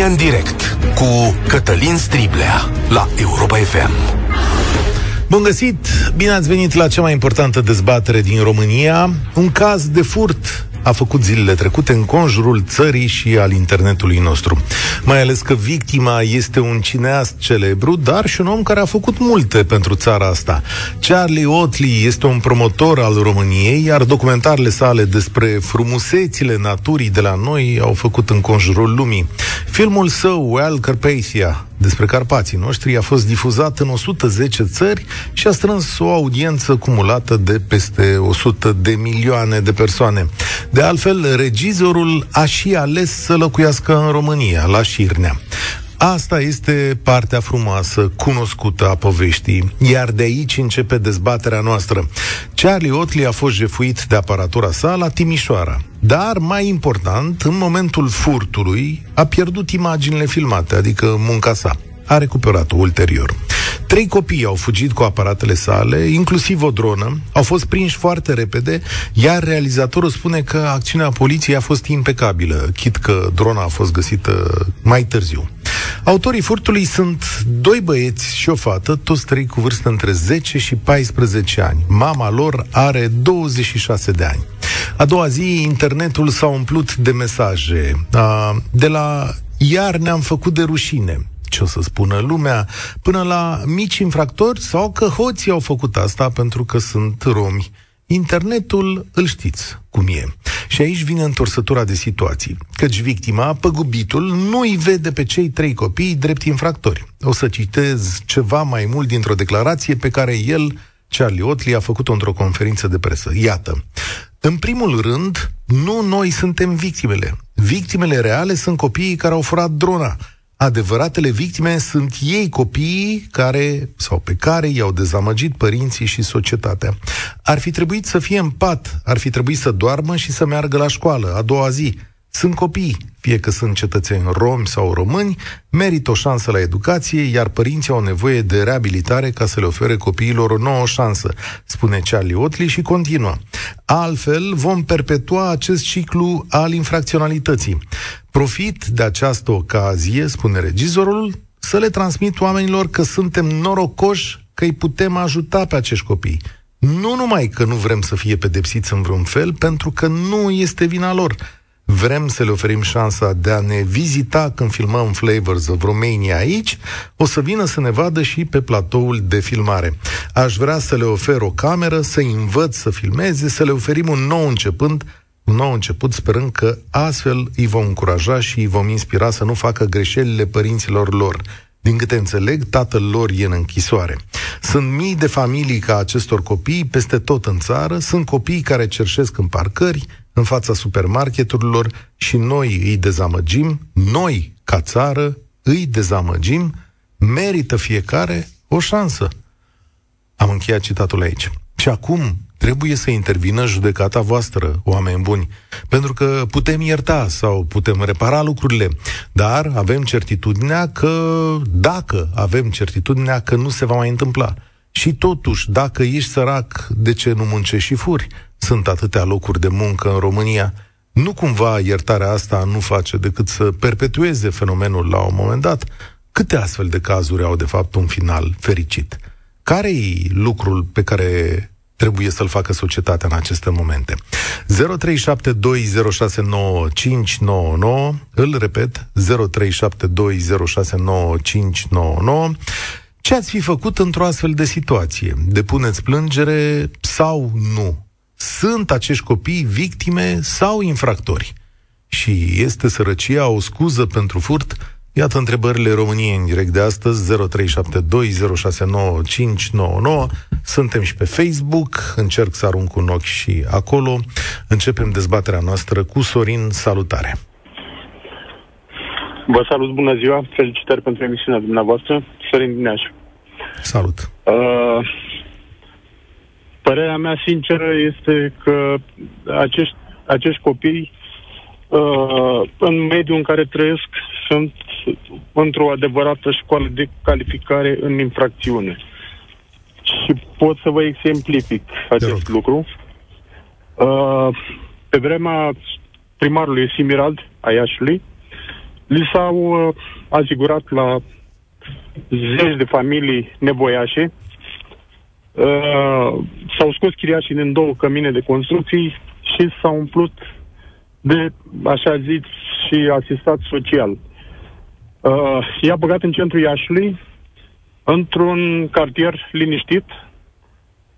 România în direct cu Cătălin Striblea la Europa FM. Bun găsit! Bine ați venit la cea mai importantă dezbatere din România. Un caz de furt a făcut zilele trecute în conjurul țării și al internetului nostru. Mai ales că victima este un cineast celebru, dar și un om care a făcut multe pentru țara asta. Charlie Otley este un promotor al României, iar documentarele sale despre frumusețile naturii de la noi au făcut în conjurul lumii. Filmul său, Wild Carpathia, despre Carpații noștri a fost difuzat în 110 țări și a strâns o audiență cumulată de peste 100 de milioane de persoane. De altfel, regizorul a și ales să locuiască în România, la Șirnea. Asta este partea frumoasă, cunoscută a poveștii, iar de aici începe dezbaterea noastră. Charlie Otley a fost jefuit de aparatura sa la Timișoara, dar, mai important, în momentul furtului, a pierdut imaginile filmate, adică munca sa. A recuperat-o ulterior. Trei copii au fugit cu aparatele sale, inclusiv o dronă, au fost prinși foarte repede, iar realizatorul spune că acțiunea poliției a fost impecabilă, chit că drona a fost găsită mai târziu. Autorii furtului sunt doi băieți și o fată, toți trei cu vârstă între 10 și 14 ani. Mama lor are 26 de ani. A doua zi, internetul s-a umplut de mesaje. De la iar ne-am făcut de rușine ce o să spună lumea, până la mici infractori sau că hoții au făcut asta pentru că sunt romi. Internetul îl știți cum e. Și aici vine întorsătura de situații, căci victima, păgubitul, nu îi vede pe cei trei copii drept infractori. O să citez ceva mai mult dintr-o declarație pe care el, Charlie Otley, a făcut-o într-o conferință de presă. Iată, în primul rând, nu noi suntem victimele. Victimele reale sunt copiii care au furat drona, adevăratele victime sunt ei copiii care, sau pe care i-au dezamăgit părinții și societatea. Ar fi trebuit să fie în pat, ar fi trebuit să doarmă și să meargă la școală a doua zi, sunt copii, fie că sunt cetățeni romi sau români, merită o șansă la educație, iar părinții au nevoie de reabilitare ca să le ofere copiilor o nouă șansă, spune Charlie Otley și continuă. Altfel, vom perpetua acest ciclu al infracționalității. Profit de această ocazie, spune regizorul, să le transmit oamenilor că suntem norocoși că îi putem ajuta pe acești copii. Nu numai că nu vrem să fie pedepsiți în vreun fel, pentru că nu este vina lor, vrem să le oferim șansa de a ne vizita când filmăm Flavors of Romania aici, o să vină să ne vadă și pe platoul de filmare. Aș vrea să le ofer o cameră, să învăț să filmeze, să le oferim un nou începând, un nou început, sperând că astfel îi vom încuraja și îi vom inspira să nu facă greșelile părinților lor. Din câte înțeleg, tatăl lor e în închisoare. Sunt mii de familii ca acestor copii peste tot în țară, sunt copii care cerșesc în parcări, în fața supermarketurilor și noi îi dezamăgim, noi, ca țară, îi dezamăgim, merită fiecare o șansă. Am încheiat citatul aici. Și acum trebuie să intervină judecata voastră, oameni buni, pentru că putem ierta sau putem repara lucrurile, dar avem certitudinea că, dacă avem certitudinea că nu se va mai întâmpla. Și totuși, dacă ești sărac, de ce nu muncești și furi? sunt atâtea locuri de muncă în România, nu cumva iertarea asta nu face decât să perpetueze fenomenul la un moment dat? Câte astfel de cazuri au de fapt un final fericit? care e lucrul pe care trebuie să-l facă societatea în aceste momente. 0372069599, îl repet, 0372069599. Ce ați fi făcut într-o astfel de situație? Depuneți plângere sau nu? Sunt acești copii victime sau infractori? Și este sărăcia o scuză pentru furt? Iată întrebările României în direct de astăzi, 0372069599. Suntem și pe Facebook, încerc să arunc un ochi și acolo. Începem dezbaterea noastră cu Sorin. Salutare! Vă salut, bună ziua! Felicitări pentru emisiunea dumneavoastră. Sorin Dineaș. Salut! Uh, Părerea mea sinceră este că acești, acești copii, uh, în mediul în care trăiesc, sunt într-o adevărată școală de calificare în infracțiune. Și pot să vă exemplific acest lucru. Uh, pe vremea primarului Simirald, a Iașului, li s-au uh, asigurat la zeci de familii nevoiașe, uh, s-au scos chiriașii din două cămine de construcții și s-au umplut de, așa zis, și asistat social. Uh, i-a băgat în centrul Iașului, într-un cartier liniștit.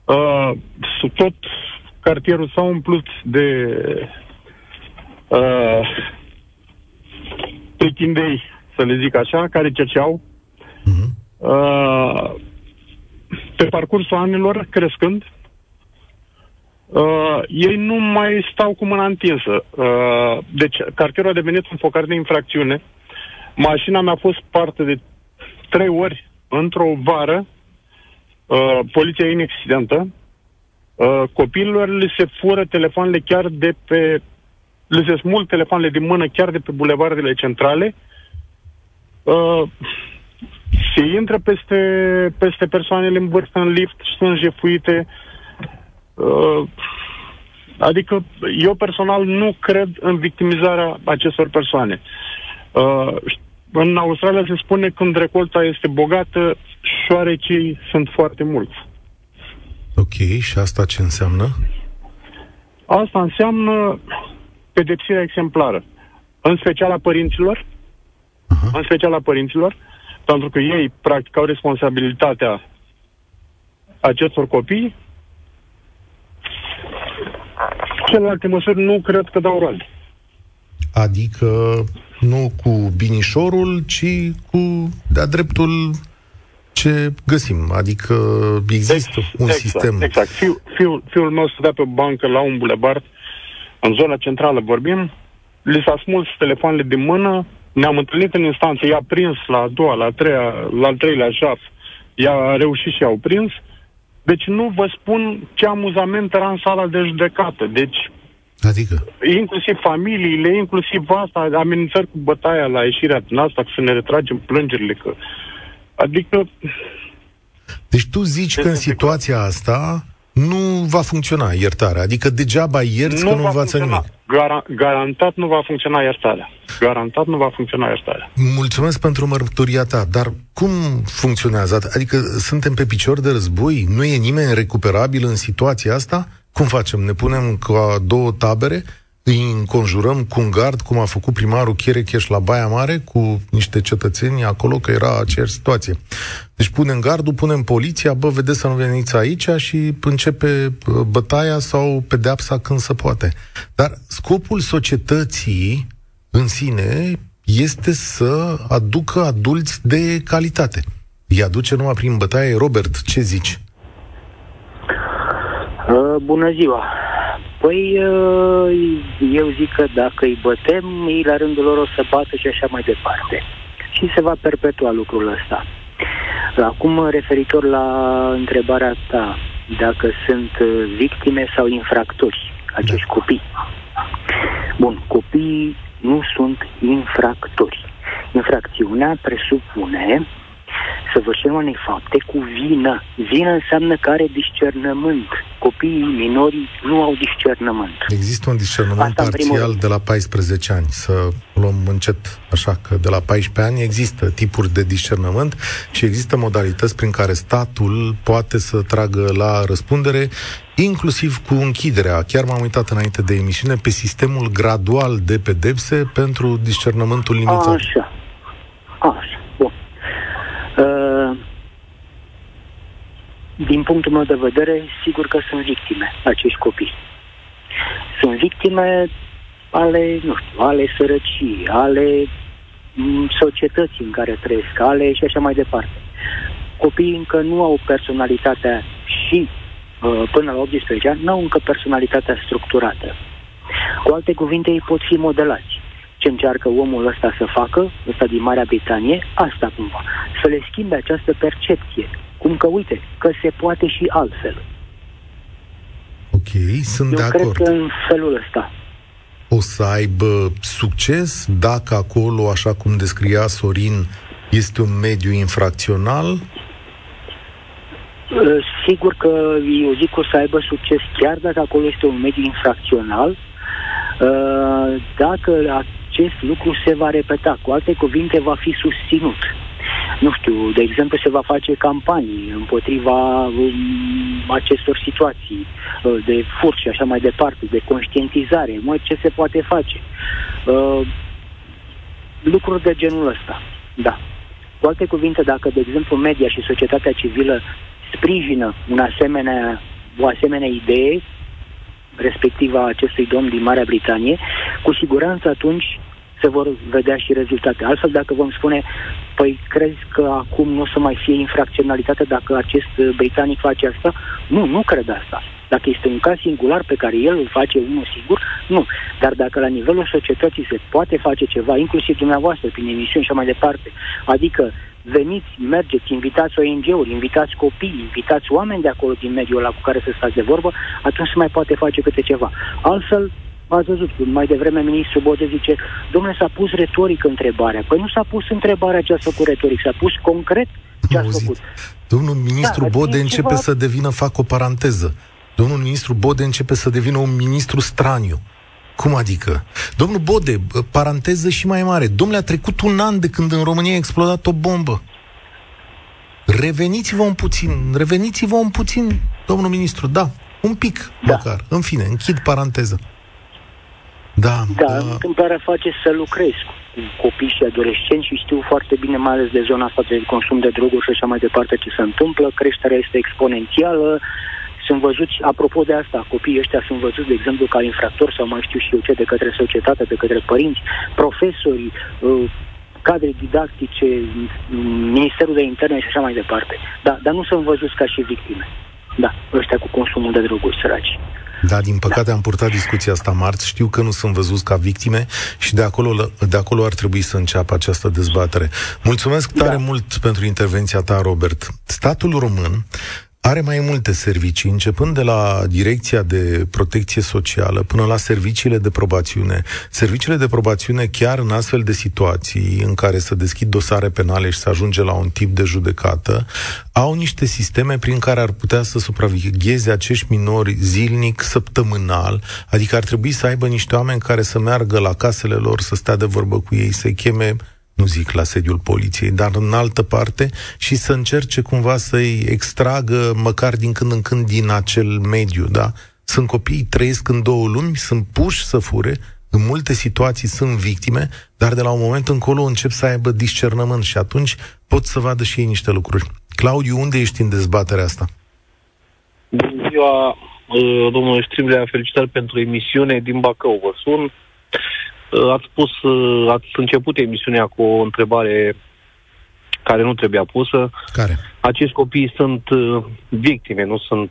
Uh, tot cartierul s-a umplut de uh, prechindei, să le zic așa, care cerceau. Uh-huh. Uh, pe parcursul anilor, crescând, uh, ei nu mai stau cu mâna întinsă. Uh, deci, cartierul a devenit un focar de infracțiune. Mașina mea a fost parte de trei ori într-o vară, uh, poliția inexistentă, uh, copiilor le se fură telefoanele chiar de pe... le se smulg telefoanele din mână chiar de pe bulevardele centrale, uh, se intră peste, peste persoanele în vârstă în lift și sunt jefuite. Uh, adică eu personal nu cred în victimizarea acestor persoane. Uh, în Australia se spune când recolta este bogată, șoarecii sunt foarte mulți. Ok, și asta ce înseamnă? Asta înseamnă pedepsirea exemplară. În special a părinților, uh-huh. în special a părinților, pentru că ei, practic, au responsabilitatea acestor copii, celelalte măsuri nu cred că dau roade. Adică nu cu binișorul, ci cu de-a dreptul ce găsim. Adică există exact, un sistem. Exact. Fiul, fiul, fiul meu stătea pe bancă la un bulevard, în zona centrală vorbim, li s-a smuls telefoanele din mână, ne-am întâlnit în instanță, i-a prins la a doua, la a treia, la al treilea jaf, i-a reușit și i-au prins. Deci nu vă spun ce amuzament era în sala de judecată. Deci Adică? Inclusiv familiile, inclusiv asta, amenințări cu bătaia la ieșirea din asta, să ne retragem plângerile. Că... Adică... Deci tu zici că în situația asta nu va funcționa iertarea. Adică degeaba ierți nu că nu învață nimic. Gar- garantat nu va funcționa iertarea. Garantat nu va funcționa iertarea. Mulțumesc pentru mărturia ta, dar cum funcționează? Adică suntem pe picior de război? Nu e nimeni recuperabil în situația asta? Cum facem? Ne punem ca două tabere? Îi înconjurăm cu un gard, cum a făcut primarul Cherecheș la Baia Mare, cu niște cetățeni acolo, că era aceeași situație. Deci punem gardul, punem poliția, bă, vedeți să nu veniți aici și începe bătaia sau pedeapsa când se poate. Dar scopul societății în sine este să aducă adulți de calitate. Îi aduce numai prin bătaie. Robert, ce zici? Uh, bună ziua! Păi, uh, eu zic că dacă îi bătem, ei la rândul lor o să bată și așa mai departe. Și se va perpetua lucrul ăsta. Acum, referitor la întrebarea ta, dacă sunt uh, victime sau infractori, acești da. copii. Bun, copiii nu sunt infractori. Infracțiunea presupune săvârșirea unei fapte cu vină. Vină înseamnă că are discernământ. Copiii minori nu au discernământ. Există un discernământ Asta parțial de la 14 ani. Să luăm încet așa că de la 14 ani există tipuri de discernământ și există modalități prin care statul poate să tragă la răspundere inclusiv cu închiderea, chiar m-am uitat înainte de emisiune, pe sistemul gradual de pedepse pentru discernământul limitat. Așa. Așa. Uh, din punctul meu de vedere, sigur că sunt victime acești copii. Sunt victime ale, nu știu, ale sărăcii, ale mm, societății în care trăiesc, ale și așa mai departe. Copiii încă nu au personalitatea și uh, până la 18 ani, nu au încă personalitatea structurată. Cu alte cuvinte, ei pot fi modelați ce încearcă omul ăsta să facă, ăsta din Marea Britanie, asta cumva. Să le schimbe această percepție. Cum că, uite, că se poate și altfel. Ok, sunt Eu de cred acord. că în felul ăsta. O să aibă succes dacă acolo, așa cum descria Sorin, este un mediu infracțional? Uh, sigur că eu zic că o să aibă succes chiar dacă acolo este un mediu infracțional, uh, dacă acest lucru se va repeta. Cu alte cuvinte, va fi susținut. Nu știu, de exemplu, se va face campanii împotriva um, acestor situații uh, de furt și așa mai departe, de conștientizare, mă, ce se poate face. Uh, lucruri de genul ăsta, da. Cu alte cuvinte, dacă, de exemplu, media și societatea civilă sprijină un asemenea, o asemenea idee, respectiva acestui domn din Marea Britanie, cu siguranță atunci se vor vedea și rezultate. Altfel, dacă vom spune, păi crezi că acum nu o să mai fie infracționalitate dacă acest britanic face asta? Nu, nu cred asta. Dacă este un caz singular pe care el îl face unul sigur, nu. Dar dacă la nivelul societății se poate face ceva, inclusiv dumneavoastră, prin emisiuni și așa mai departe, adică veniți, mergeți, invitați ONG-uri, invitați copii, invitați oameni de acolo din mediul ăla cu care să stați de vorbă, atunci se mai poate face câte ceva. Altfel, ați văzut, mai devreme ministrul Bode zice, domnule, s-a pus retoric întrebarea. Păi nu s-a pus întrebarea ce a făcut retoric, s-a pus concret ce a făcut. Domnul ministru da, Bode începe ceva... să devină, fac o paranteză, domnul ministru Bode începe să devină un ministru straniu. Cum adică? Domnul Bode, paranteză și mai mare. Domnule, a trecut un an de când în România a explodat o bombă. Reveniți-vă un puțin, reveniți-vă un puțin, domnul ministru, da, un pic, da. măcar. În fine, închid paranteză. Da, da, da. întâmplarea face să lucrez cu copii și adolescenți și știu foarte bine, mai ales de zona asta de consum de droguri și așa mai departe, ce se întâmplă. Creșterea este exponențială, sunt văzuți, apropo de asta, copiii ăștia sunt văzuți, de exemplu, ca infractori sau mai știu și eu ce, de către societate, de către părinți, profesori, uh, cadre didactice, Ministerul de Interne și așa mai departe. Da, dar nu sunt văzuți ca și victime. Da, ăștia cu consumul de droguri săraci. Da, din păcate da. am purtat discuția asta marți. Știu că nu sunt văzuți ca victime și de acolo, de acolo ar trebui să înceapă această dezbatere. Mulțumesc tare da. mult pentru intervenția ta, Robert. Statul român are mai multe servicii, începând de la Direcția de Protecție Socială până la serviciile de probațiune. Serviciile de probațiune chiar în astfel de situații în care să deschid dosare penale și să ajunge la un tip de judecată, au niște sisteme prin care ar putea să supravegheze acești minori zilnic, săptămânal, adică ar trebui să aibă niște oameni care să meargă la casele lor, să stea de vorbă cu ei, să-i cheme nu zic la sediul poliției, dar în altă parte și să încerce cumva să-i extragă măcar din când în când din acel mediu, da? Sunt copii, trăiesc în două lumi, sunt puși să fure, în multe situații sunt victime, dar de la un moment încolo încep să aibă discernământ și atunci pot să vadă și ei niște lucruri. Claudiu, unde ești în dezbaterea asta? Bună ziua, uh, domnul Striblea, felicitări pentru emisiune din Bacău. Vă sun Uh, ați spus, uh, ați început emisiunea cu o întrebare care nu trebuia pusă. Care? Acești copii sunt uh, victime, nu sunt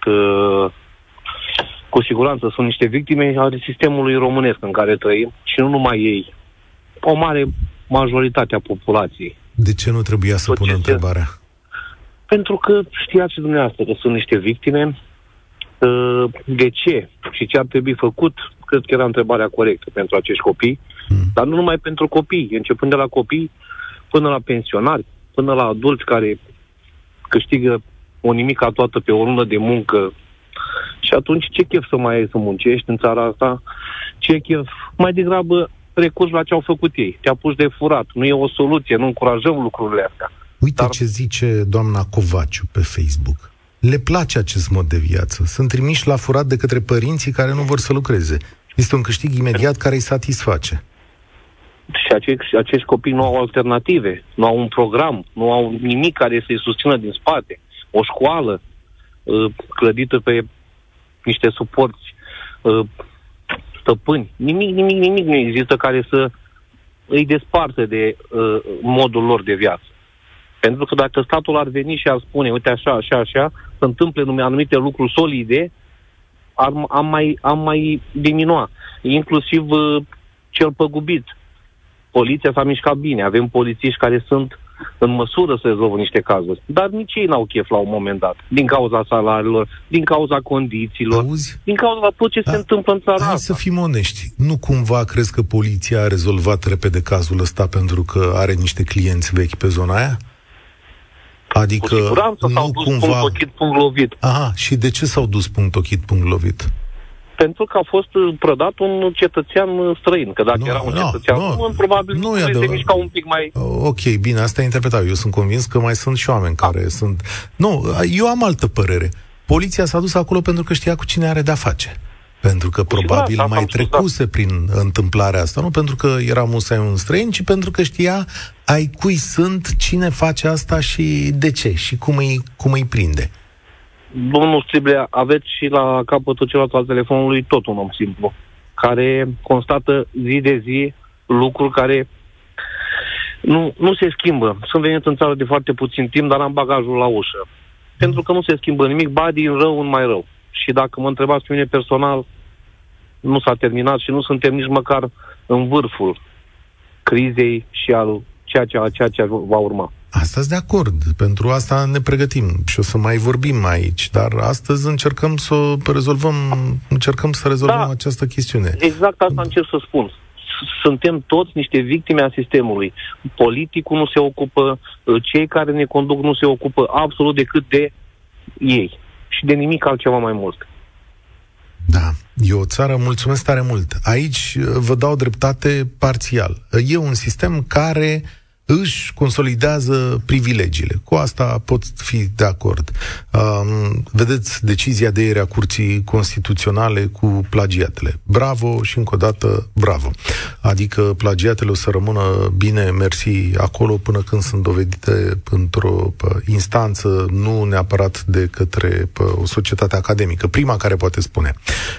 cu siguranță sunt niște victime ale sistemului românesc în care trăim și nu numai ei. O mare majoritate a populației. De ce nu trebuia să pună întrebarea? Pentru că știați dumneavoastră că sunt niște victime. De ce și ce ar trebui făcut, cred că era întrebarea corectă pentru acești copii. Mm. Dar nu numai pentru copii, începând de la copii până la pensionari, până la adulți care câștigă o nimica toată pe o lună de muncă. Și atunci ce chef să mai ai să muncești în țara asta? Ce chef? Mai degrabă recurs la ce au făcut ei. Te-a pus de furat. Nu e o soluție, nu încurajăm lucrurile astea. Uite Dar... ce zice doamna Covaciu pe Facebook. Le place acest mod de viață. Sunt trimiși la furat de către părinții care nu vor să lucreze. Este un câștig imediat care îi satisface și acești, acești copii nu au alternative, nu au un program, nu au nimic care să-i susțină din spate. O școală uh, clădită pe niște suporți uh, stăpâni. Nimic, nimic, nimic nu există care să îi desparte de uh, modul lor de viață. Pentru că dacă statul ar veni și ar spune, uite așa, așa, așa, să întâmple anumite lucruri solide, am, am, mai, am mai diminua. Inclusiv uh, cel păgubit poliția s-a mișcat bine, avem polițiști care sunt în măsură să rezolvă niște cazuri. Dar nici ei n-au chef la un moment dat. Din cauza salariilor, din cauza condițiilor, Auzi? din cauza tot ce da. se întâmplă în țara Hai asta. să fim onești. Nu cumva crezi că poliția a rezolvat repede cazul ăsta pentru că are niște clienți vechi pe zona aia? Adică Cu siguranță nu s-au dus cumva... punct ochit, punct lovit. Aha, și de ce s-au dus punct ochit, punct lovit? Pentru că a fost uh, prădat un cetățean uh, străin. Că dacă Nu, era un nu, cetățean nu. român, probabil Nu e se adevărat. mișca un pic mai... Ok, bine, asta e interpretat. Eu sunt convins că mai sunt și oameni care sunt... Nu, eu am altă părere. Poliția s-a dus acolo pentru că știa cu cine are de-a face. Pentru că probabil da, asta mai am spus, trecuse prin întâmplarea asta, nu pentru că era musai un străin, ci pentru că știa ai cui sunt, cine face asta și de ce și cum îi, cum îi prinde. Domnul Striblea, aveți și la capătul celălalt al telefonului tot un om simplu, care constată zi de zi lucruri care nu, nu se schimbă. Sunt venit în țară de foarte puțin timp, dar am bagajul la ușă. Pentru că nu se schimbă nimic, ba din rău în mai rău. Și dacă mă întrebați pe mine personal, nu s-a terminat și nu suntem nici măcar în vârful crizei și al ceea ce, ceea ce va urma. Asta de acord, pentru asta ne pregătim și o să mai vorbim aici, dar astăzi încercăm să o rezolvăm, încercăm să rezolvăm Da. această chestiune. Exact asta încerc să spun. S- Suntem toți niște victime a sistemului. Politicul nu se ocupă, uh, cei care ne conduc nu se ocupă absolut decât de ei și de nimic altceva mai mult. Da, e o țară, mulțumesc tare mult. Aici uh, vă dau dreptate parțial. E un sistem care își consolidează privilegiile. Cu asta pot fi de acord. Um, vedeți decizia de ieri a Curții Constituționale cu plagiatele. Bravo și încă o dată bravo. Adică plagiatele o să rămână bine mersi acolo până când sunt dovedite într-o pă, instanță, nu neapărat de către pă, o societate academică. Prima care poate spune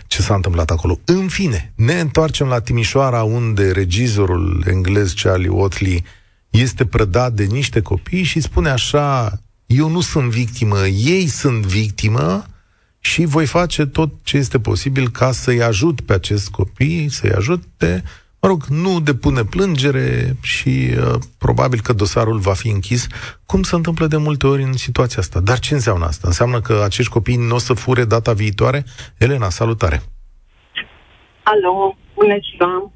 ce s-a întâmplat acolo. În fine, ne întoarcem la Timișoara, unde regizorul englez Charlie Watley este prădat de niște copii și spune așa, eu nu sunt victimă, ei sunt victimă și voi face tot ce este posibil ca să-i ajut pe acest copii, să-i ajute, mă rog, nu depune plângere și uh, probabil că dosarul va fi închis, cum se întâmplă de multe ori în situația asta. Dar ce înseamnă asta? Înseamnă că acești copii nu o să fure data viitoare? Elena, salutare! Alo, bună ziua.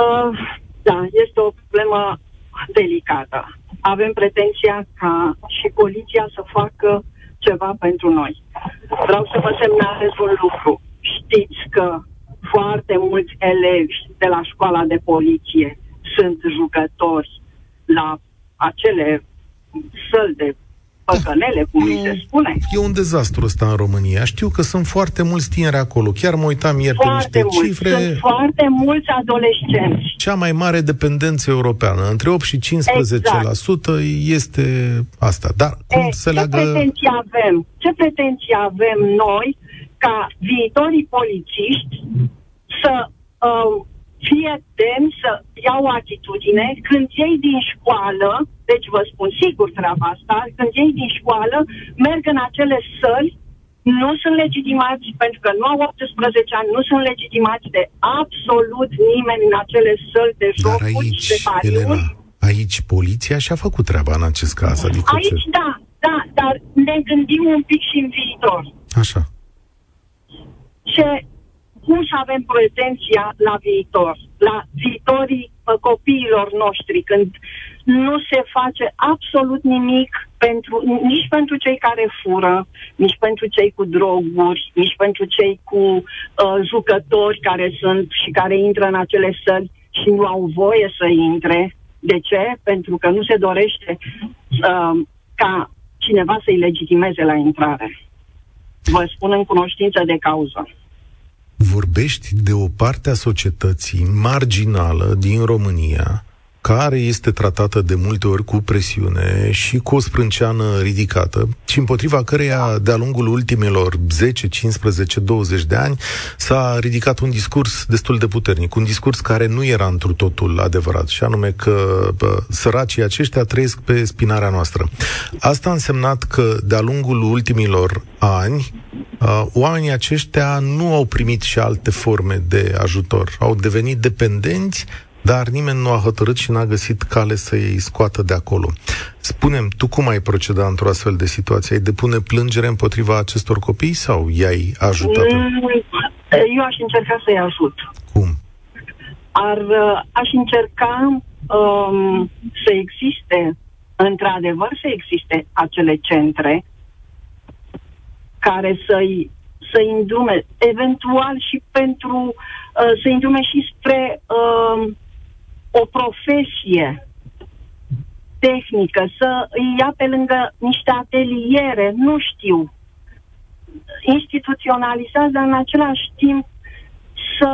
Uh, da, este o problemă delicată. Avem pretenția ca și poliția să facă ceva pentru noi. Vreau să vă semnalez un lucru. Știți că foarte mulți elevi de la școala de poliție sunt jucători la acele săli de păcănele, cum îi se spune. E un dezastru ăsta în România. Știu că sunt foarte mulți tineri acolo. Chiar mă uitam ieri pe Foarte niște mulți. cifre. Sunt foarte mulți adolescenți. Cea mai mare dependență europeană, între 8 și 15% este asta. Dar cum E, se ce leagă... pretenții avem? Ce pretenții avem noi ca viitorii polițiști să uh, fie demni să iau atitudine când ei din școală, deci vă spun sigur treaba asta, când ei din școală merg în acele săli nu sunt legitimați pentru că nu au 18 ani, nu sunt legitimați de absolut nimeni în acele săli de Dar jocuri aici, și de pariuri. Elena, aici poliția și-a făcut treaba în acest caz. Adică Aici ce... da, da, dar ne gândim un pic și în viitor. Așa. Ce, cum să avem pretenția la viitor, la viitorii uh, copiilor noștri, când nu se face absolut nimic pentru, nici pentru cei care fură, nici pentru cei cu droguri, nici pentru cei cu uh, jucători care sunt și care intră în acele săli și nu au voie să intre. De ce? Pentru că nu se dorește uh, ca cineva să-i legitimeze la intrare. Vă spun în cunoștință de cauză. Vorbești de o parte a societății marginală din România care este tratată de multe ori cu presiune și cu o sprânceană ridicată și împotriva căreia de-a lungul ultimilor 10, 15, 20 de ani s-a ridicat un discurs destul de puternic, un discurs care nu era întru totul adevărat și anume că bă, săracii aceștia trăiesc pe spinarea noastră. Asta a însemnat că de-a lungul ultimilor ani uh, oamenii aceștia nu au primit și alte forme de ajutor, au devenit dependenți dar nimeni nu a hotărât și n-a găsit cale să-i scoată de acolo. Spunem, tu cum ai proceda într-o astfel de situație? Ai depune plângere împotriva acestor copii sau i-ai ajutat? Mm, Eu aș încerca să-i ajut. Cum? Ar, uh, aș încerca um, să existe, într-adevăr, să existe acele centre care să-i să îndrume, eventual și pentru uh, să îndrume și spre uh, o profesie tehnică, să îi ia pe lângă niște ateliere, nu știu, instituționalizează în același timp să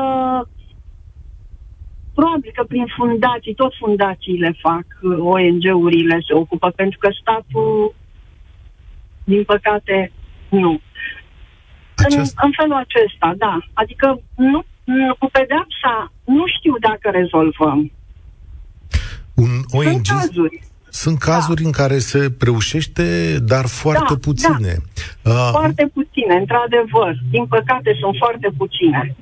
probabil că prin fundații, tot fundațiile fac, ONG-urile se ocupă, pentru că statul, din păcate, nu. Acest... În, în felul acesta, da. Adică nu, nu, cu pedepsa nu știu dacă rezolvăm. Un ONG... Sunt cazuri. Sunt cazuri da. în care se reușește, dar foarte da, puține. Da. Uh, foarte puține, într-adevăr. Din păcate sunt foarte puține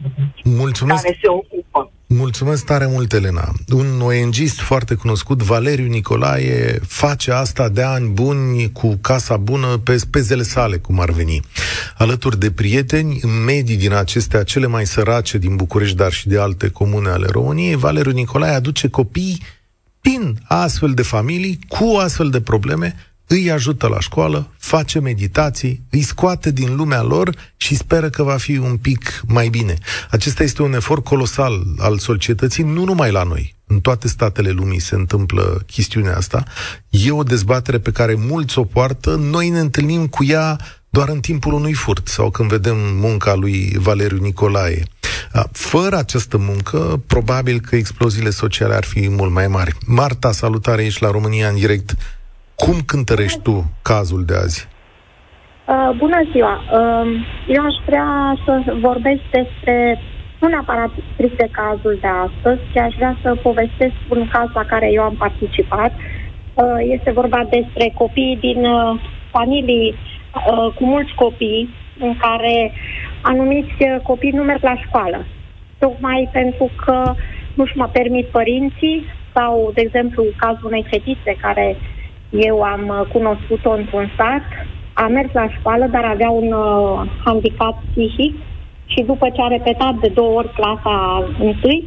Mulțumesc. care se ocupă. Mulțumesc tare mult, Elena. Un ONGist foarte cunoscut, Valeriu Nicolae, face asta de ani buni cu casa bună pe spezele sale, cum ar veni. Alături de prieteni, în medii din acestea cele mai sărace din București, dar și de alte comune ale României, Valeriu Nicolae aduce copii din astfel de familii cu astfel de probleme îi ajută la școală, face meditații, îi scoate din lumea lor și speră că va fi un pic mai bine. Acesta este un efort colosal al societății, nu numai la noi. În toate statele lumii se întâmplă chestiunea asta. E o dezbatere pe care mulți o poartă. Noi ne întâlnim cu ea doar în timpul unui furt sau când vedem munca lui Valeriu Nicolae. Fără această muncă, probabil că exploziile sociale ar fi mult mai mari. Marta, salutare, ești la România în direct. Cum cântărești tu cazul de azi? Uh, bună ziua! Uh, eu aș vrea să vorbesc despre, nu neapărat strict de cazul de astăzi, ci aș vrea să povestesc un caz la care eu am participat. Uh, este vorba despre copii din uh, familii uh, cu mulți copii, în care anumiți copii nu merg la școală. Tocmai pentru că nu-și mă permit părinții sau, de exemplu, cazul unei fetițe care eu am uh, cunoscut-o într-un sat, a mers la școală, dar avea un uh, handicap psihic și după ce a repetat de două ori clasa întâi,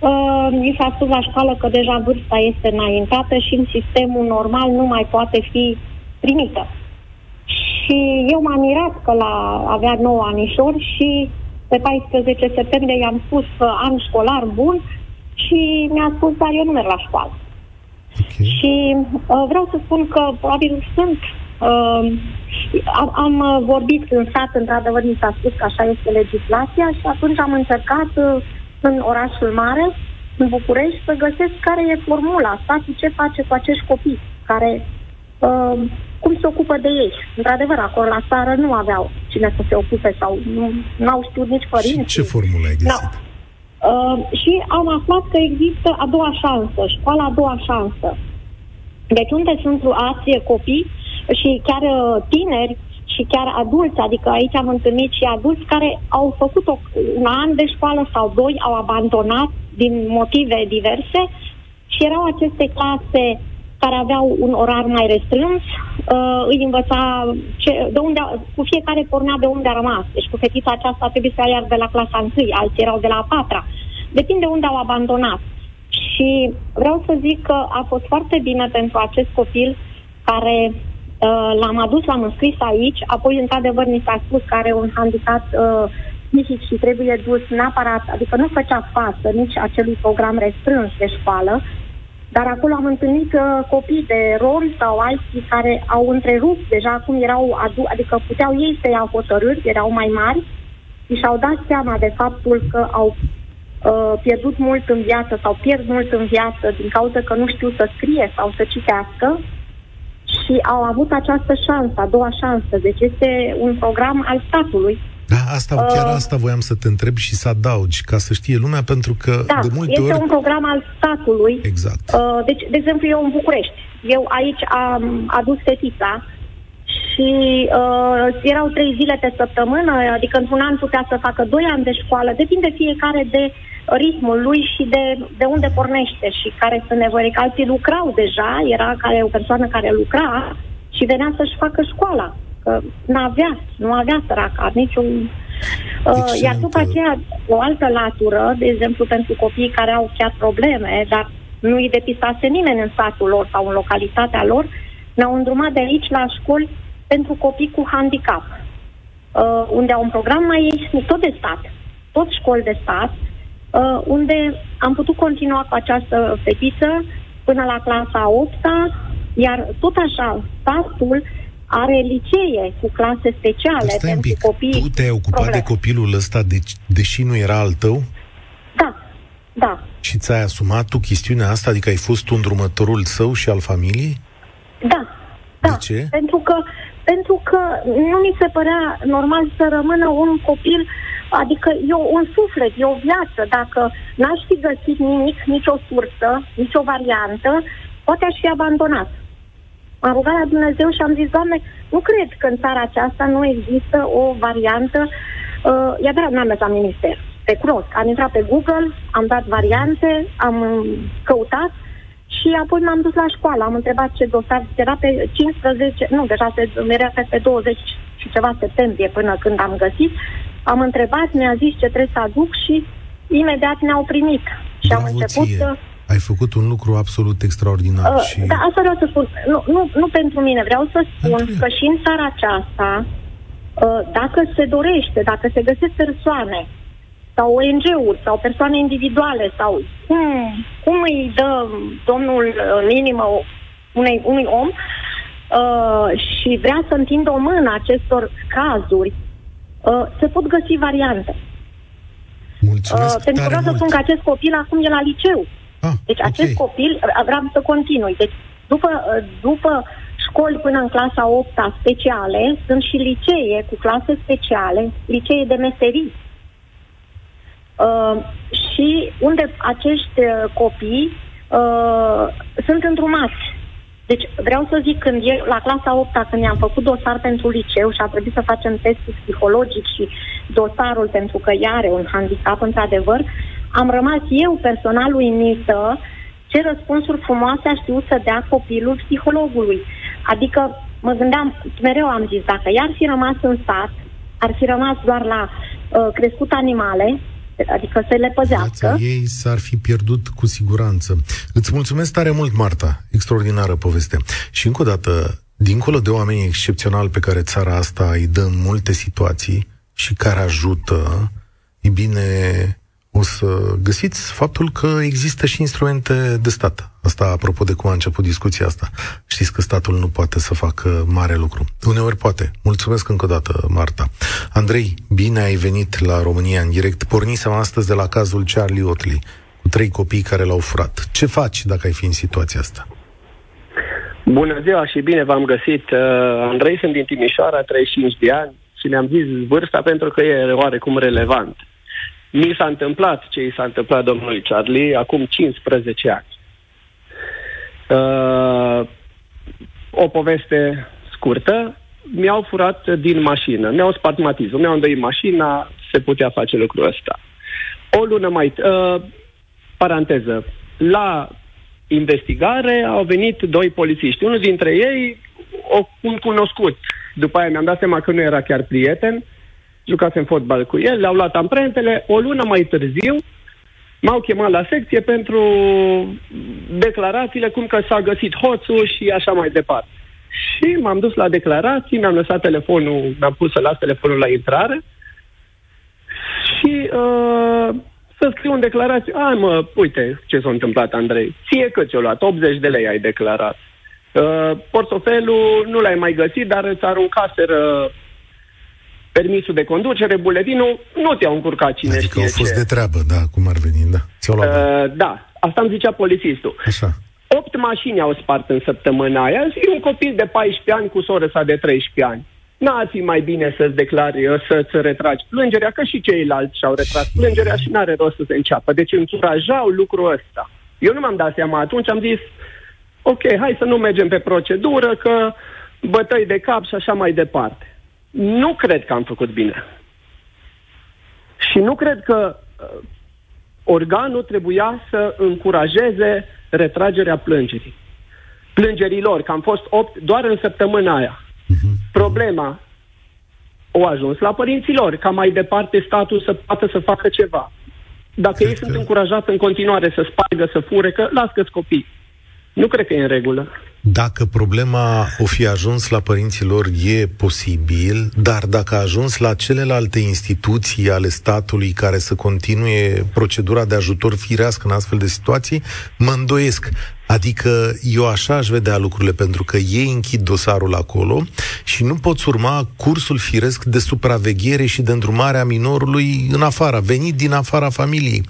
uh, mi s-a spus la școală că deja vârsta este înaintată și în sistemul normal nu mai poate fi primită. Și eu m-am mirat că la avea 9 anișori și pe 14 septembrie i-am spus că an școlar bun și mi-a spus, dar eu nu merg la școală. Okay. Și uh, vreau să spun că probabil sunt. Uh, am, am uh, vorbit în sat, într-adevăr, mi s-a spus că așa este legislația și atunci am încercat uh, în orașul mare, în București, să găsesc care e formula, statul ce face cu acești copii, care uh, cum se ocupă de ei. Într-adevăr, acolo la țară nu aveau cine să se ocupe sau nu au știut nici părinți. Și ce formulă ai găsit? Da. Uh, și am aflat că există a doua șansă, școala a doua șansă. Deci unde sunt luați copii și chiar uh, tineri și chiar adulți, adică aici am întâlnit și adulți care au făcut o, un an de școală sau doi, au abandonat din motive diverse și erau aceste clase care aveau un orar mai restrâns, uh, îi învăța ce, de unde, cu fiecare pornea de unde a rămas. Deci cu fetița aceasta trebuie să ia de la clasa 1, alții erau de la a patra. Depinde unde au abandonat. Și vreau să zic că a fost foarte bine pentru acest copil care uh, l-am adus, l-am înscris aici, apoi, într-adevăr, mi s-a spus că are un handicap uh, psihic și trebuie dus neapărat, adică nu făcea față nici acelui program restrâns de școală, dar acolo am întâlnit uh, copii de romi sau alții care au întrerupt deja acum erau, adu- adică puteau ei să iau hotărâri, erau mai mari și și-au dat seama de faptul că au uh, pierdut mult în viață sau pierd mult în viață din cauza că nu știu să scrie sau să citească și au avut această șansă, a doua șansă. Deci este un program al statului da, asta, uh, chiar asta voiam să te întreb și să adaugi, ca să știe lumea, pentru că da, de multe este ori... un program al statului. Exact. Uh, deci, de exemplu, eu în București. Eu aici am adus fetița și uh, erau trei zile pe săptămână, adică într-un an putea să facă doi ani de școală. Depinde fiecare de ritmul lui și de, de unde pornește și care sunt nevoile. Că alții lucrau deja, era care, o persoană care lucra și venea să-și facă școala că n-avea, nu avea săraca niciun... Uh, iar după aceea, o altă latură, de exemplu, pentru copiii care au chiar probleme, dar nu îi depistase nimeni în satul lor sau în localitatea lor, ne-au îndrumat de aici la școli pentru copii cu handicap. uh, unde au un program mai tot de stat, tot școli de stat, uh, unde am putut continua cu această fetiță până la clasa 8 iar tot așa, statul are licee cu clase speciale Stai pentru pic. copii. Tu te-ai ocupat probleme. de copilul ăsta, deci, deși nu era al tău? Da, da, Și ți-ai asumat tu chestiunea asta? Adică ai fost tu îndrumătorul său și al familiei? da. Da, De ce? Pentru că, pentru că nu mi se părea normal să rămână un copil, adică e o- un suflet, e o viață. Dacă n-aș fi găsit nimic, nicio sursă, nicio variantă, poate aș fi abandonat. M-am rugat la Dumnezeu și am zis, Doamne, nu cred că în țara aceasta nu există o variantă. Uh, e adevărat, n-am mers la minister. Te cunosc. Am intrat pe Google, am dat variante, am um, căutat și apoi m-am dus la școală. Am întrebat ce dosar era pe 15, nu, deja se, era pe 20 și ceva septembrie până când am găsit. Am întrebat, mi-a zis ce trebuie să aduc și imediat ne-au primit. Și am Bravo început ție. să... Ai făcut un lucru absolut extraordinar Uh, și... Da, asta vreau să spun. Nu, nu, nu pentru mine. Vreau să spun Pentru- că și în țara aceasta, uh, dacă se dorește, dacă se găsesc persoane sau ONG-uri sau persoane individuale sau cum, cum îi dă domnul uh, în inimă unei, unui om uh, și vrea să întindă o mână acestor cazuri, uh, se pot găsi variante. Mulțumesc Uh, pentru că tare vreau să mult. spun că acest copil acum e la liceu. Ah, Deci ok. acest copil, vreau să continui. Deci după, după școli până în clasa 8 speciale, sunt și licee cu clase speciale, licee de meserii. Uh, și unde acești uh, copii uh, sunt îndrumați. Deci vreau să zic, când e, la clasa 8 când i-am făcut dosar pentru liceu și a trebuit să facem testul psihologic și dosarul pentru că ea are un handicap, într-adevăr, am rămas eu personal uimită ce răspunsuri frumoase a știut să dea copilul psihologului. Adică mă gândeam, mereu am zis, dacă i-ar fi rămas în sat, ar fi rămas doar la uh, crescut animale, adică să le păzească. Viața ei s-ar fi pierdut cu siguranță. Îți mulțumesc tare mult, Marta. Extraordinară poveste. Și încă o dată, dincolo de oamenii excepționali pe care țara asta îi dă în multe situații și care ajută, e bine, o să găsiți faptul că există și instrumente de stat. Asta apropo de cum a început discuția asta. Știți că statul nu poate să facă mare lucru. Uneori poate. Mulțumesc încă o dată, Marta. Andrei, bine ai venit la România în direct. Pornisem astăzi de la cazul Charlie Otley, cu trei copii care l-au furat. Ce faci dacă ai fi în situația asta? Bună ziua și bine v-am găsit. Uh, Andrei, sunt din Timișoara, 35 de ani și ne-am zis vârsta pentru că e oarecum relevant. Mi s-a întâmplat ce i s-a întâmplat domnului Charlie acum 15 ani. Uh, o poveste scurtă. Mi-au furat din mașină, mi-au spart matizul, mi-au îndoit mașina, se putea face lucrul ăsta. O lună mai... Uh, paranteză. La investigare au venit doi polițiști. Unul dintre ei, o, un cunoscut. După aia mi-am dat seama că nu era chiar prieten. Jucasem fotbal cu el, le-au luat amprentele. O lună mai târziu m-au chemat la secție pentru declarațiile cum că s-a găsit hoțul și așa mai departe. Și m-am dus la declarații, mi-am lăsat telefonul, mi-am pus să las telefonul la intrare și uh, să scriu în declarație, a, mă, uite ce s-a întâmplat, Andrei, ție cât ți-o luat? 80 de lei ai declarat. Uh, portofelul nu l-ai mai găsit, dar îți aruncaseră permisul de conducere, buletinul, nu te-au încurcat cine adică știe au fost ce. de treabă, da, cum ar veni, da. Ți-au luat bani. Uh, da, asta îmi zicea polițistul. Așa. Opt mașini au spart în săptămâna aia și un copil de 14 ani cu soră sa de 13 ani. N-ar fi mai bine să-ți declari, uh, să-ți retragi plângerea, că și ceilalți și-au retras plângerea și n-are rost să se înceapă. Deci încurajau lucrul ăsta. Eu nu m-am dat seama atunci, am zis, ok, hai să nu mergem pe procedură, că bătăi de cap și așa mai departe. Nu cred că am făcut bine. Și nu cred că uh, organul trebuia să încurajeze retragerea plângerii. Plângerilor, că am fost 8 doar în săptămâna aia. Problema o ajuns la părinților, ca mai departe statul să poată să facă ceva. Dacă Cred ei sunt că- încurajați în continuare să spargă, să fure, că las că copii. Nu cred că e în regulă. Dacă problema o fi ajuns la părinților, e posibil, dar dacă a ajuns la celelalte instituții ale statului care să continue procedura de ajutor firească în astfel de situații, mă îndoiesc. Adică eu așa aș vedea lucrurile, pentru că ei închid dosarul acolo și nu poți urma cursul firesc de supraveghere și de îndrumare a minorului în afara, venit din afara familiei.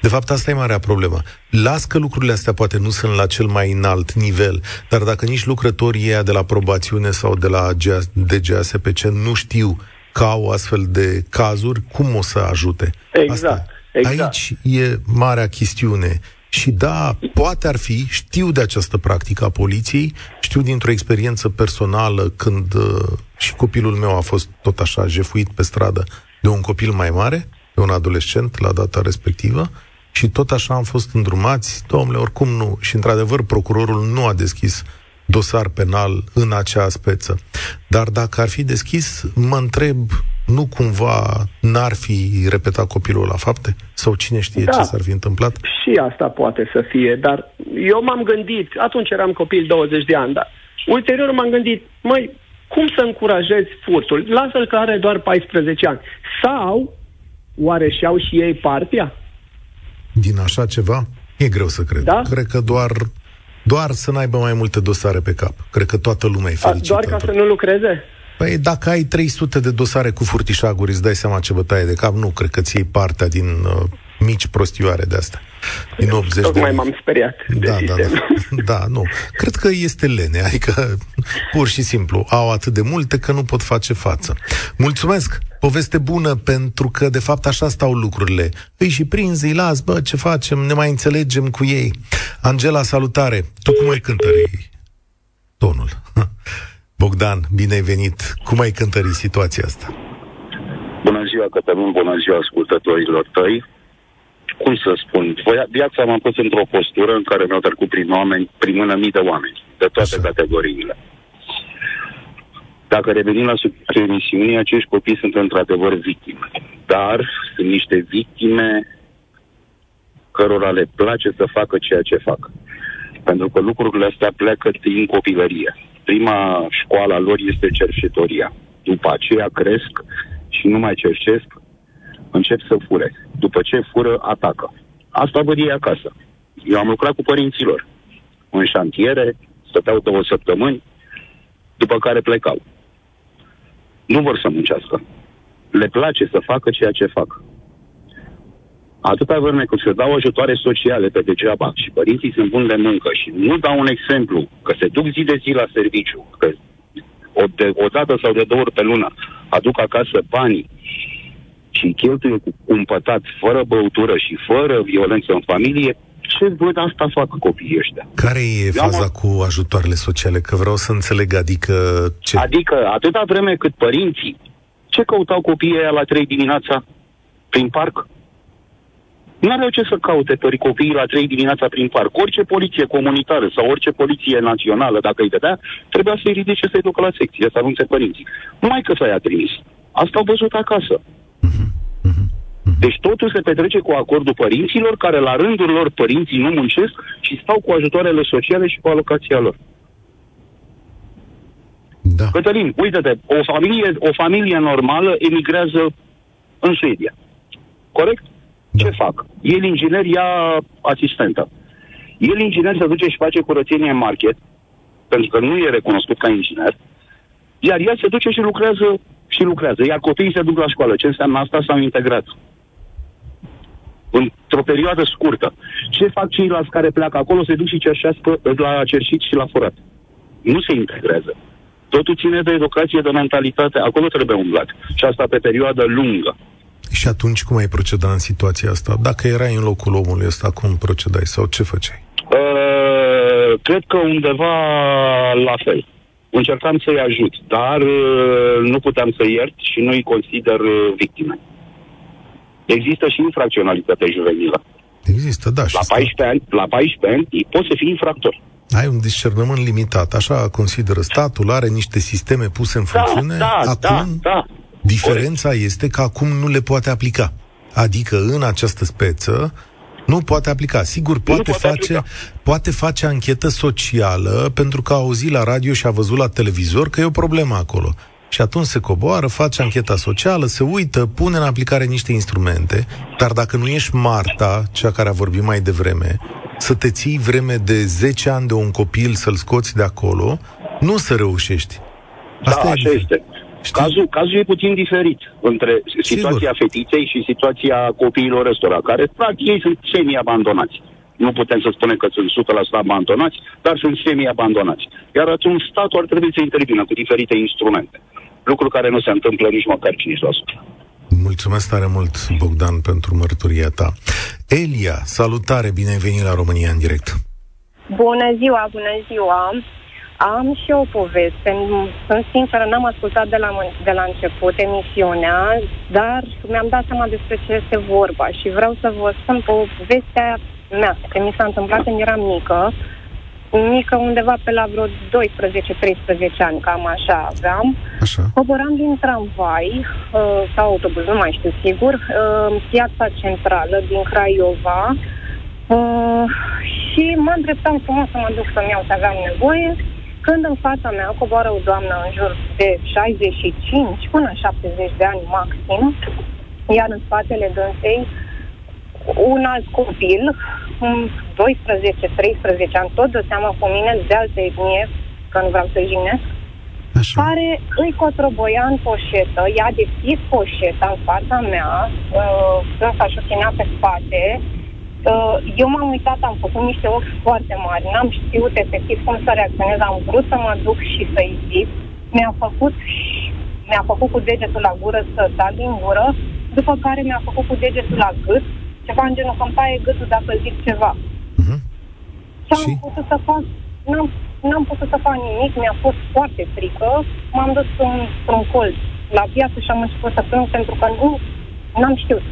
De fapt, asta e marea problemă. Las că lucrurile astea poate nu sunt la cel mai înalt nivel, dar dacă nici lucrătorii ăia de la probațiune sau de la DGASPC nu știu că au astfel de cazuri, cum o să ajute? Exact. Asta. Exact. Aici e marea chestiune. Și da, poate ar fi, știu de această practică a poliției, știu dintr-o experiență personală când uh, și copilul meu a fost tot așa jefuit pe stradă de un copil mai mare, de un adolescent la data respectivă, și tot așa am fost îndrumați, domnule, oricum nu. Și într-adevăr, procurorul nu a deschis dosar penal în acea speță. Dar dacă ar fi deschis, mă întreb nu cumva n-ar fi repetat copilul la fapte? Sau cine știe da. ce s-ar fi întâmplat? Și asta poate să fie, dar eu m-am gândit, atunci eram copil 20 de ani, dar ulterior m-am gândit, măi, cum să încurajezi furtul? Lasă-l că are doar 14 ani. Sau, oare și-au și ei partea? Din așa ceva? E greu să cred. Da? Cred că doar doar să n-aibă mai multe dosare pe cap. Cred că toată lumea e fericită. Doar ca să nu lucreze? Păi dacă ai 300 de dosare cu furtișaguri, îți dai seama ce bătaie de cap? Nu, cred că ți iei partea din uh, mici prostioare de astea. Din 80 Tocmai de m-am speriat da, da, da, da, nu. Cred că este lene, adică pur și simplu au atât de multe că nu pot face față. Mulțumesc! Poveste bună pentru că de fapt așa stau lucrurile. Îi și prinzi, îi las, bă, ce facem, ne mai înțelegem cu ei. Angela, salutare! Tu cum ai cântări tonul? Bogdan, bine ai venit. Cum ai cântărit situația asta? Bună ziua, Cătălin, bună ziua ascultătorilor tăi. Cum să spun, viața m-a pus într-o postură în care mi-au trecut prin oameni, prin mână mii de oameni, de toate Așa. categoriile. Dacă revenim la emisiunii, acești copii sunt într-adevăr victime. Dar sunt niște victime cărora le place să facă ceea ce fac. Pentru că lucrurile astea pleacă din copilărie prima școală a lor este cerșetoria. După aceea cresc și nu mai cerșesc, încep să fure. După ce fură, atacă. Asta văd ei acasă. Eu am lucrat cu părinților în șantiere, stăteau două săptămâni, după care plecau. Nu vor să muncească. Le place să facă ceea ce fac. Atâta vreme cât se dau ajutoare sociale pe degeaba și părinții sunt buni de muncă și nu dau un exemplu că se duc zi de zi la serviciu, că o, de, o dată sau de două ori pe lună aduc acasă banii și cheltuie cu cumpătat, fără băutură și fără violență în familie, ce văd asta fac copiii ăștia. Care e faza am... cu ajutoarele sociale? Că vreau să înțeleg, adică ce? Adică atâta vreme cât părinții, ce căutau copiii aia la 3 dimineața prin parc? Nu aveau ce să caute pe copiii la 3 dimineața prin parc. Orice poliție comunitară sau orice poliție națională, dacă îi vedea, trebuia să-i ridice să-i ducă la secție, să anunțe părinții. Numai că s-a trimis. Asta au văzut acasă. Deci totul se petrece cu acordul părinților, care la rândul lor părinții nu muncesc și stau cu ajutoarele sociale și cu alocația lor. Da. Cătălin, uite-te, o familie, o familie normală emigrează în Suedia. Corect? Da. Ce fac? El inginer ia asistentă. El inginer se duce și face curățenie în market, pentru că nu e recunoscut ca inginer, iar ea se duce și lucrează și lucrează. Iar copiii se duc la școală. Ce înseamnă asta? S-au integrat. Într-o perioadă scurtă. Ce fac ceilalți care pleacă acolo? Se duc și cerșească la cerșit și la furat. Nu se integrează. Totul ține de educație, de mentalitate. Acolo trebuie umblat. Și asta pe perioadă lungă. Și atunci cum ai proceda în situația asta? Dacă erai în locul omului ăsta, cum procedai sau ce făceai? Uh, cred că undeva la fel. Încercam să-i ajut, dar uh, nu puteam să iert și nu îi consider uh, victime. Există și infracționalitate juvenilă. Există, da. Și la 14 ani, la 14 ani poți să fii infractor. Ai un discernământ limitat, așa consideră statul, are niște sisteme puse în da, funcțiune. Da, da, Acum, da, da. Diferența Corect. este că acum nu le poate aplica. Adică în această speță, Nu poate aplica. Sigur, poate, poate face, aplica. poate face anchetă socială pentru că a auzit la radio și a văzut la televizor că e o problemă acolo. Și atunci se coboară, face ancheta socială, se uită, pune în aplicare niște instrumente, dar dacă nu ești Marta, cea care a vorbit mai devreme, să te ții vreme de 10 ani de un copil să-l scoți de acolo, nu să reușești. da, așa diferit. este. Știi? Cazul, cazul e puțin diferit între situația fetiței și situația copiilor ăstora, care practic ei sunt semi-abandonați. Nu putem să spunem că sunt 100% abandonați, dar sunt semi-abandonați. Iar atunci statul ar trebui să intervină cu diferite instrumente. Lucru care nu se întâmplă nici măcar 5%. Mulțumesc tare mult, Bogdan, pentru mărturia ta. Elia, salutare, bine ai venit la România în direct. Bună ziua, bună ziua! Am și o poveste. Sunt sinceră, n-am ascultat de la, de la început emisiunea, dar mi-am dat seama despre ce este vorba și vreau să vă spun povestea mea, că mi s-a întâmplat când eram mică, mică undeva pe la vreo 12-13 ani, cam așa aveam. Așa. Coboram din tramvai uh, sau autobuz, nu mai știu sigur, uh, în piața centrală din Craiova uh, și mă îndreptam frumos să mă duc să-mi iau ce aveam nevoie, când în fața mea coboară o doamnă în jur de 65 până 70 de ani maxim, iar în spatele dânsei un alt copil, 12-13 ani, tot de seama cu mine, de altă etnie, că nu vreau să jignesc, Așa. care îi cotroboia în poșetă, i-a deschis poșeta în fața mea, uh, s-a șuchinea pe spate, uh, eu m-am uitat, am făcut niște ochi foarte mari, n-am știut efectiv cum să reacționez, am vrut să mă duc și să-i zic, mi-a făcut mi-a făcut cu degetul la gură să tac din gură, după care mi-a făcut cu degetul la gât, ceva în genul că îmi taie gâtul dacă zic ceva. Mhm. Ce am Și? putut să fac? N-am, n-am putut să fac nimic, mi-a fost foarte frică. M-am dus în- într-un colț la viață și am început să plâng pentru că nu n-am știut.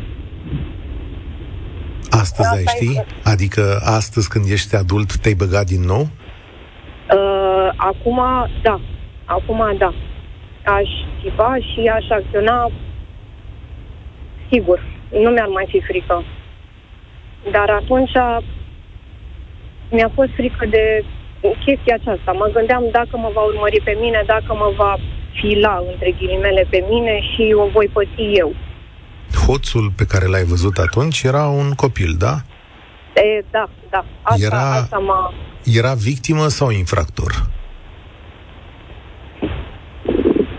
Astăzi Asta ai ști? este. Adică astăzi când ești adult te-ai băgat din nou? Uh, acum, da. Acum, da. Aș tipa și aș acționa sigur. Nu mi-ar mai fi frică. Dar atunci mi-a fost frică de chestia aceasta. Mă gândeam dacă mă va urmări pe mine, dacă mă va fila, între ghilimele, pe mine și o voi păți eu. Hoțul pe care l-ai văzut atunci era un copil, da? E, da, da. Asta, Era- asta m-a... Era victimă sau infractor?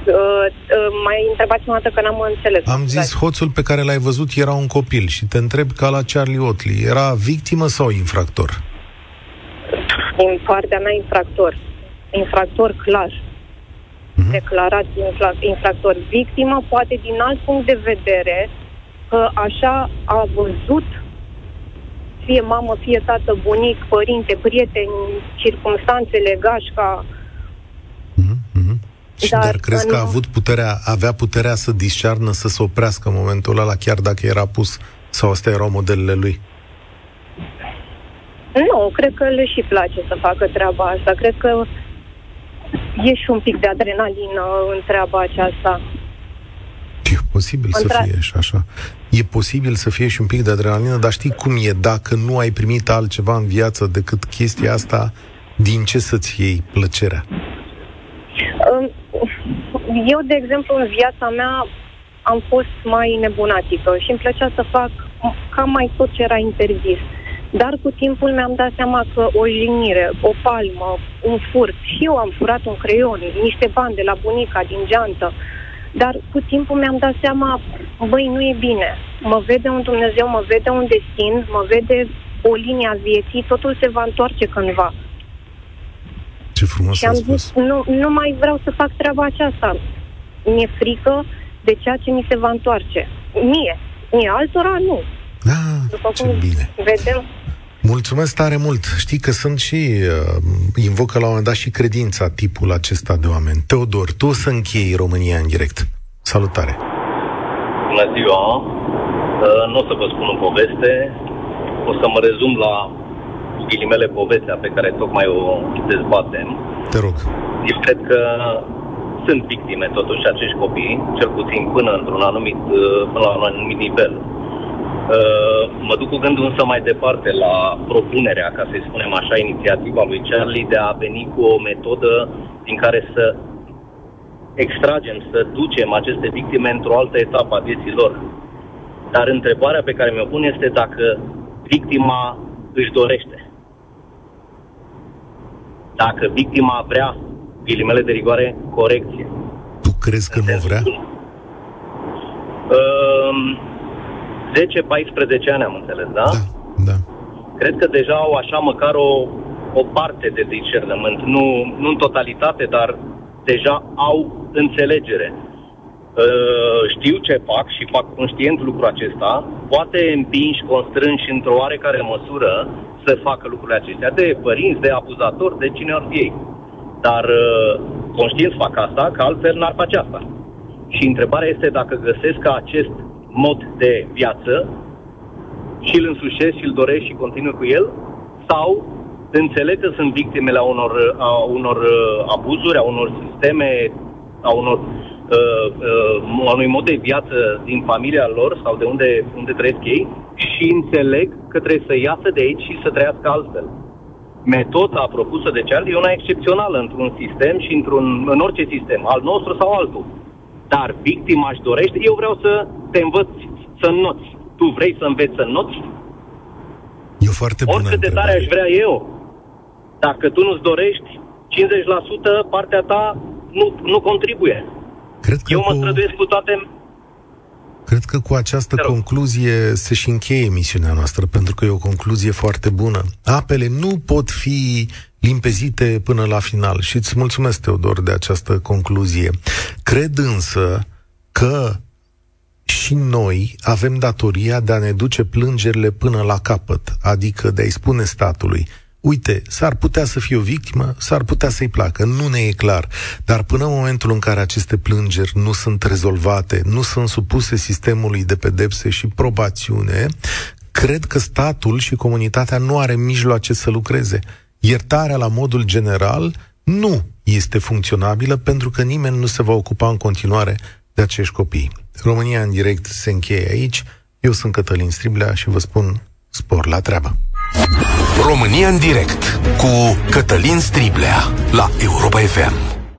Uh, uh, mai întrebați o dată că n-am înțeles. Am zis, hoțul pe care l-ai văzut era un copil și te întreb ca la Charlie Otley, era victimă sau infractor? din partea mea infractor. Infractor clar. Mhm. Declarat infra- infractor. Victimă poate din alt punct de vedere că așa a văzut fie mamă, fie tată, bunic, părinte, prieteni, circumstanțele, gașca. Mhm, mhm. Și dar, Dar dar crezi că a nu- avut puterea, avea puterea să discearnă, să se oprească în momentul ăla, chiar dacă era pus? Sau astea erau modelele lui? Nu, cred că le și place să facă treaba asta. Cred că e și un pic de adrenalină în treaba aceasta. E posibil să Contra- fie și așa. E posibil să fie și un pic de adrenalină, dar știi cum e dacă nu ai primit altceva în viață decât chestia asta, din ce să-ți iei plăcerea? Um, Eu, de exemplu, în viața mea am fost mai nebunatică și îmi plăcea să fac cam mai tot ce era interzis. Dar cu timpul mi-am dat seama că o jignire, o palmă, un furt, și eu am furat un creion, niște bani de la bunica din geantă, dar cu timpul mi-am dat seama, băi, nu e bine. Mă vede un Dumnezeu, mă vede un destin, mă vede o linie a vieții, totul se va întoarce cândva. Ce frumos Și ați am spus. zis, nu, nu mai vreau să fac treaba aceasta. Mi-e frică de ceea ce mi se va întoarce. Mie. Mie altora, nu. Ah, După ce cum bine. vedem, Mulțumesc tare mult. Știi că sunt și, uh, invocă la un moment dat și credința tipul acesta de oameni. Teodor, tu o să închei România în direct. Salutare. Bună ziua! Uh, Nu o să vă spun o poveste, o să mă rezum la cu ghilimele povestea pe care tocmai o dezbatem. Te rog. Eu cred că sunt victime totuși acești copii, cel puțin până într-un anumit, uh, până la un anumit nivel. Uh, mă duc cu gândul însă mai departe la propunerea, ca să-i spunem așa, inițiativa lui Charlie de a veni cu o metodă din care să extragem, să ducem aceste victime într-o altă etapă a vieții lor. Dar întrebarea pe care mi-o pun este dacă victima își dorește. Dacă victima vrea, ghilimele de rigoare, corecție. Tu crezi că nu vrea? Uh, 10-14 ani am înțeles, da? Da, da. Cred că deja au așa măcar o, o parte de discernământ, nu, nu în totalitate, dar deja au înțelegere. Uh, știu ce fac și fac conștient lucrul acesta, poate împinși, constrânși într-o oarecare măsură să facă lucrurile acestea, de părinți, de abuzatori, de cine ar fi ei. Dar uh, conștient fac asta, că altfel n-ar face asta. Și întrebarea este dacă găsesc ca acest mod de viață și îl însușesc și îl doresc și continuu cu el, sau înțeleg că sunt victimele a unor, a unor uh, abuzuri, a unor sisteme, a unor uh, uh, unui mod de viață din familia lor sau de unde, unde trăiesc ei și înțeleg că trebuie să iasă de aici și să trăiască altfel. Metoda propusă de Charlie e una excepțională într-un sistem și într-un, în orice sistem, al nostru sau altul. Dar victima își dorește, eu vreau să te învăț să înnoți. Tu vrei să înveți să înnoți? E o foarte bună Oricât de tare aș vrea eu, dacă tu nu-ți dorești, 50% partea ta nu, nu contribuie. Cred că eu cu... mă străduiesc cu toate Cred că cu această concluzie se și încheie emisiunea noastră, pentru că e o concluzie foarte bună. Apele nu pot fi limpezite până la final și îți mulțumesc, Teodor, de această concluzie. Cred însă că și noi avem datoria de a ne duce plângerile până la capăt, adică de a-i spune statului, uite, s-ar putea să fie o victimă, s-ar putea să-i placă, nu ne e clar. Dar până în momentul în care aceste plângeri nu sunt rezolvate, nu sunt supuse sistemului de pedepse și probațiune, cred că statul și comunitatea nu are mijloace să lucreze. Iertarea la modul general nu este funcționabilă pentru că nimeni nu se va ocupa în continuare de acești copii. România în direct se încheie aici. Eu sunt Cătălin Striblea și vă spun spor la treabă. România în direct cu Cătălin Striblea la Europa FM.